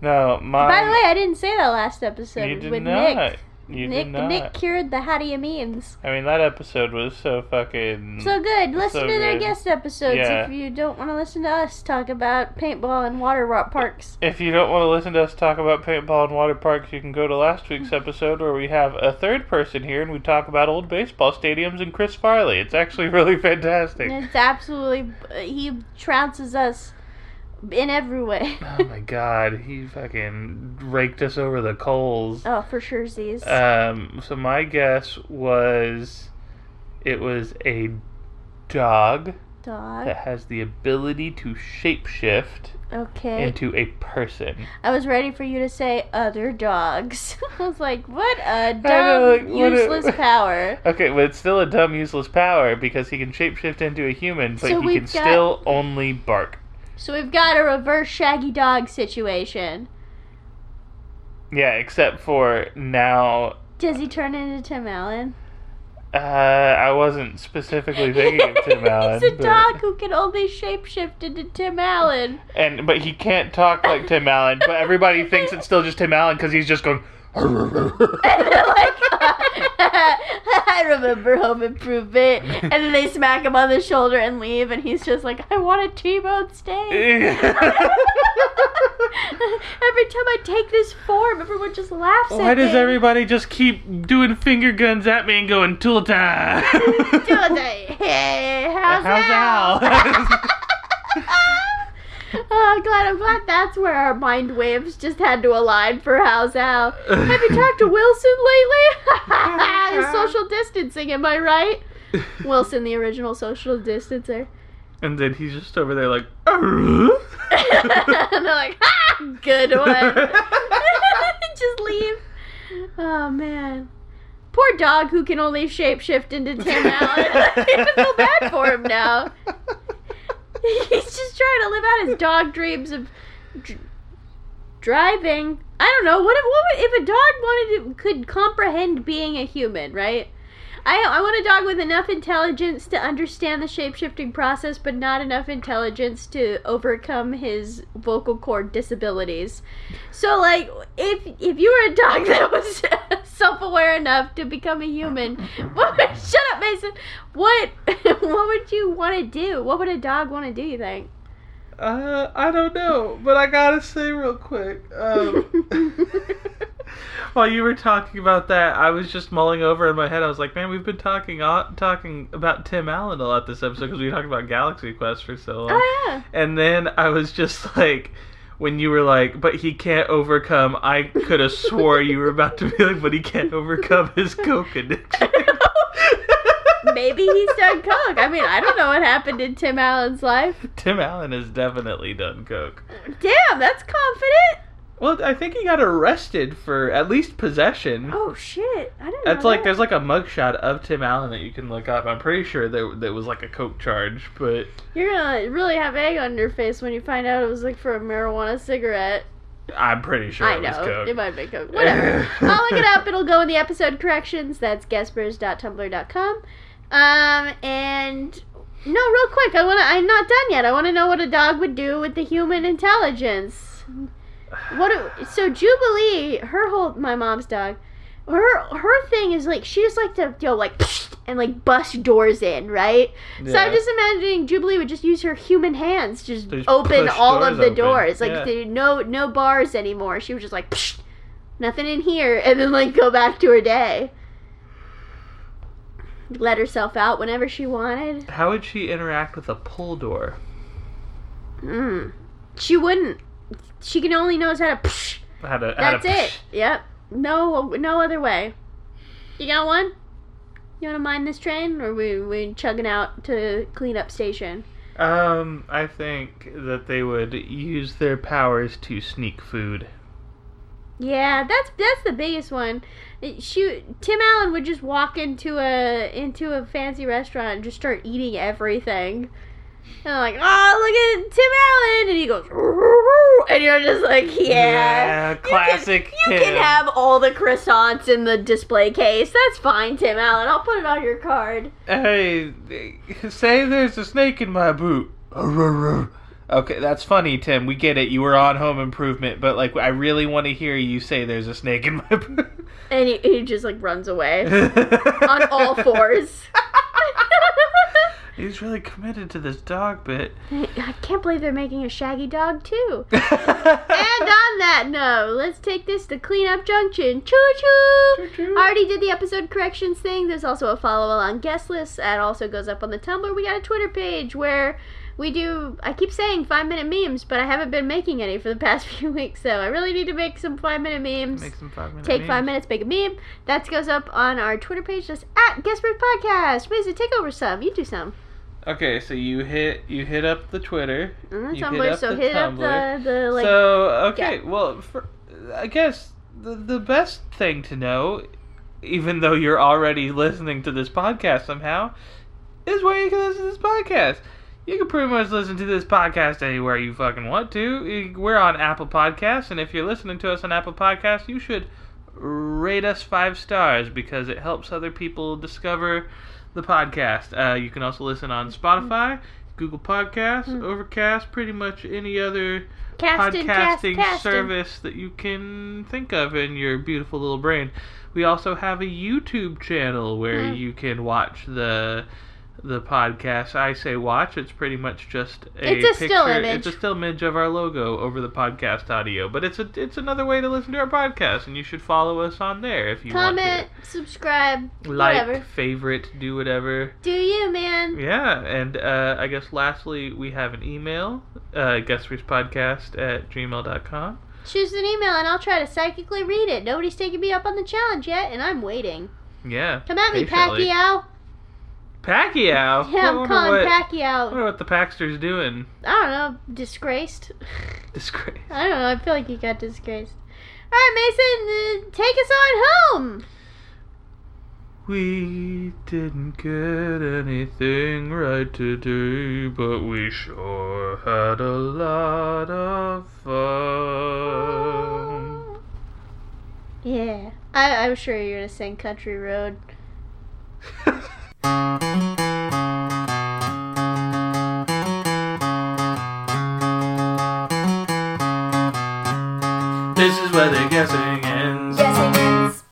no, my. By the way, I didn't say that last episode you did with not. Nick. You Nick did not. Nick cured the how do you means. I mean, that episode was so fucking. So good. Listen So to their good. guest episodes Yeah. if you don't want to listen to us talk about paintball and water rock parks. If you don't want to listen to us talk about paintball and water parks, you can go to last week's episode where we have a third person here and we talk about old baseball stadiums and Chris Farley. It's actually really fantastic. It's absolutely he trounces us in every way. Oh my god, he fucking raked us over the coals. oh, for sure, Z's. Um, so my guess was it was a dog Dog. that has the ability to shapeshift Okay. into a person. I was ready for you to say other dogs. I was like, what a dumb, know, like, what a- useless power. Okay, but it's still a dumb, useless power because he can shapeshift into a human, but So he can got- still only bark. So we've got a reverse Shaggy Dog situation. Yeah, except for now. Does he turn into Tim Allen? Uh, I wasn't specifically thinking of Tim Allen. He's a but- dog who can only shapeshift into Tim Allen. and but he can't talk like Tim Allen. But everybody thinks it's still just Tim Allen because he's just going. like, I remember Home Improvement. And then they smack him on the shoulder and leave, and he's just like, I want a T-bone steak. Every time I take this form, everyone just laughs Why at me. Why does everybody just keep doing finger guns at me and going tool time? Hey, how's, How's Al? Al? Oh, I'm glad. I'm glad that's where our mind waves just had to align for how's Al. Have you talked to Wilson lately? social distancing, am I right? Wilson, the original social distancer. and then he's just over there like. and they're like, ha! Good one. Just leave. Oh, man. Poor dog who can only shapeshift into Tim Allen. I feel bad for him now. He's just trying to live out his dog dreams of dr- driving. I don't know. What if what would, if a dog wanted to could comprehend being a human, right? I I want a dog with enough intelligence to understand the shapeshifting process, but not enough intelligence to overcome his vocal cord disabilities. So, like, if if you were a dog that was self-aware enough to become a human. What? Shut up, Mason. What? what would you want to do? What would a dog want to do? You think? Uh, I don't know, but I gotta say real quick. Um, while you were talking about that, I was just mulling over in my head. I was like, "Man, we've been talking uh, talking about Tim Allen a lot this episode because we talked about Galaxy Quest for so long." oh yeah. And then I was just like, when you were like, "But he can't overcome," I could have swore you were about to be like, "But he can't overcome his coke addiction." Maybe he's done coke. I mean, I don't know what happened in Tim Allen's life. Tim Allen has definitely done coke. Damn, that's confident. Well, I think he got arrested for at least possession. Oh shit! I didn't. That's know like that. there's like a mugshot of Tim Allen that you can look up. I'm pretty sure that that was like a coke charge, but You're gonna really have egg on your face when you find out it was like for a marijuana cigarette. I'm pretty sure I it was know. coke. It might have been Coke. Whatever. I'll look it up. It'll go in the episode corrections. That's gaspers.tumblr.com. Um, and no, real quick, I wanna I'm not done yet. I wanna know what a dog would do with the human intelligence. What so Jubilee, her whole my mom's dog, her her thing is like she just like to go like and like bust doors in, right? Yeah. So I'm just imagining Jubilee would just use her human hands to just just open all of the open. doors. Like Yeah. no no bars anymore. She was just like nothing in here and then like go back to her day. Let herself out whenever she wanted. How would she interact with a pull door? Mm. She wouldn't. She can only knows how to How to, how That's to it. Yep. No no other way. You got one? You wanna mind this train? Or we we chugging out to cleanup station? Um, I think that they would use their powers to sneak food. Yeah, that's that's the biggest one. She Tim Allen would just walk into a into a fancy restaurant and just start eating everything. And I'm like, oh, look at Tim Allen, and he goes, and you're just like, yeah, Yeah, You can- classic You can, have all the croissants in the display case. That's fine, Tim Allen. I'll put it on your card. Hey, say there's a snake in my boot. Okay, that's funny, Tim. We get it. You were on Home Improvement, but like, I really want to hear you say there's a snake in my boot. And he, he just like runs away on all fours. He's really committed to this dog bit. I can't believe they're making a Shaggy dog too. And on that note, let's take this to Clean Up Junction. Choo choo! I already did the episode corrections thing. There's also a follow along guest list. That also goes up on the Tumblr. We got a Twitter page where we do, I keep saying five minute memes, but I haven't been making any for the past few weeks, so I really need to make some five minute memes. Make some five minute Take five minutes, make a meme. That goes up on our Twitter page. just at Guestbird Podcast. Mason, take over some. You do some. Okay, so you hit you hit up the Twitter. Mm, You hit up so the hit up Tumblr. the, the like. so okay, yeah. well, for, I guess the the best thing to know, even though you're already listening to this podcast somehow, is where you can listen to this podcast. You can pretty much listen to this podcast anywhere you fucking want to. We're on Apple Podcasts, and if you're listening to us on Apple Podcasts, you should rate us five stars because it helps other people discover the podcast. Uh, you can also listen on Spotify, Google Podcasts, Mm. Overcast, pretty much any other Casting, cast, podcasting casting. service that you can think of in your beautiful little brain. We also have a YouTube channel where Mm. you can watch the the podcast. I say watch. It's pretty much just a It's a still picture- image. It's a still image of our logo over the podcast audio. But it's a it's another way to listen to our podcast, and you should follow us on there if you want to Comment, subscribe. Like, whatever. favorite, do whatever. Do you, man? Yeah, and uh, I guess lastly, we have an email, uh, guestfreezepodcast at gmail.com. Choose an email and I'll try to psychically read it. Nobody's taken me up on the challenge yet, and I'm waiting. Yeah. Come at me, patiently. Pacquiao. Pacquiao? Yeah, I'm calling what, I wonder what the Paxter's doing. I don't know, disgraced. disgraced. I don't know. I feel like he got disgraced. All right, Mason, uh, take us on home. We didn't get anything right today, but we sure had a lot of fun. Yeah, I, I'm sure you're gonna sing "Country Road." this is where they ends. Guessing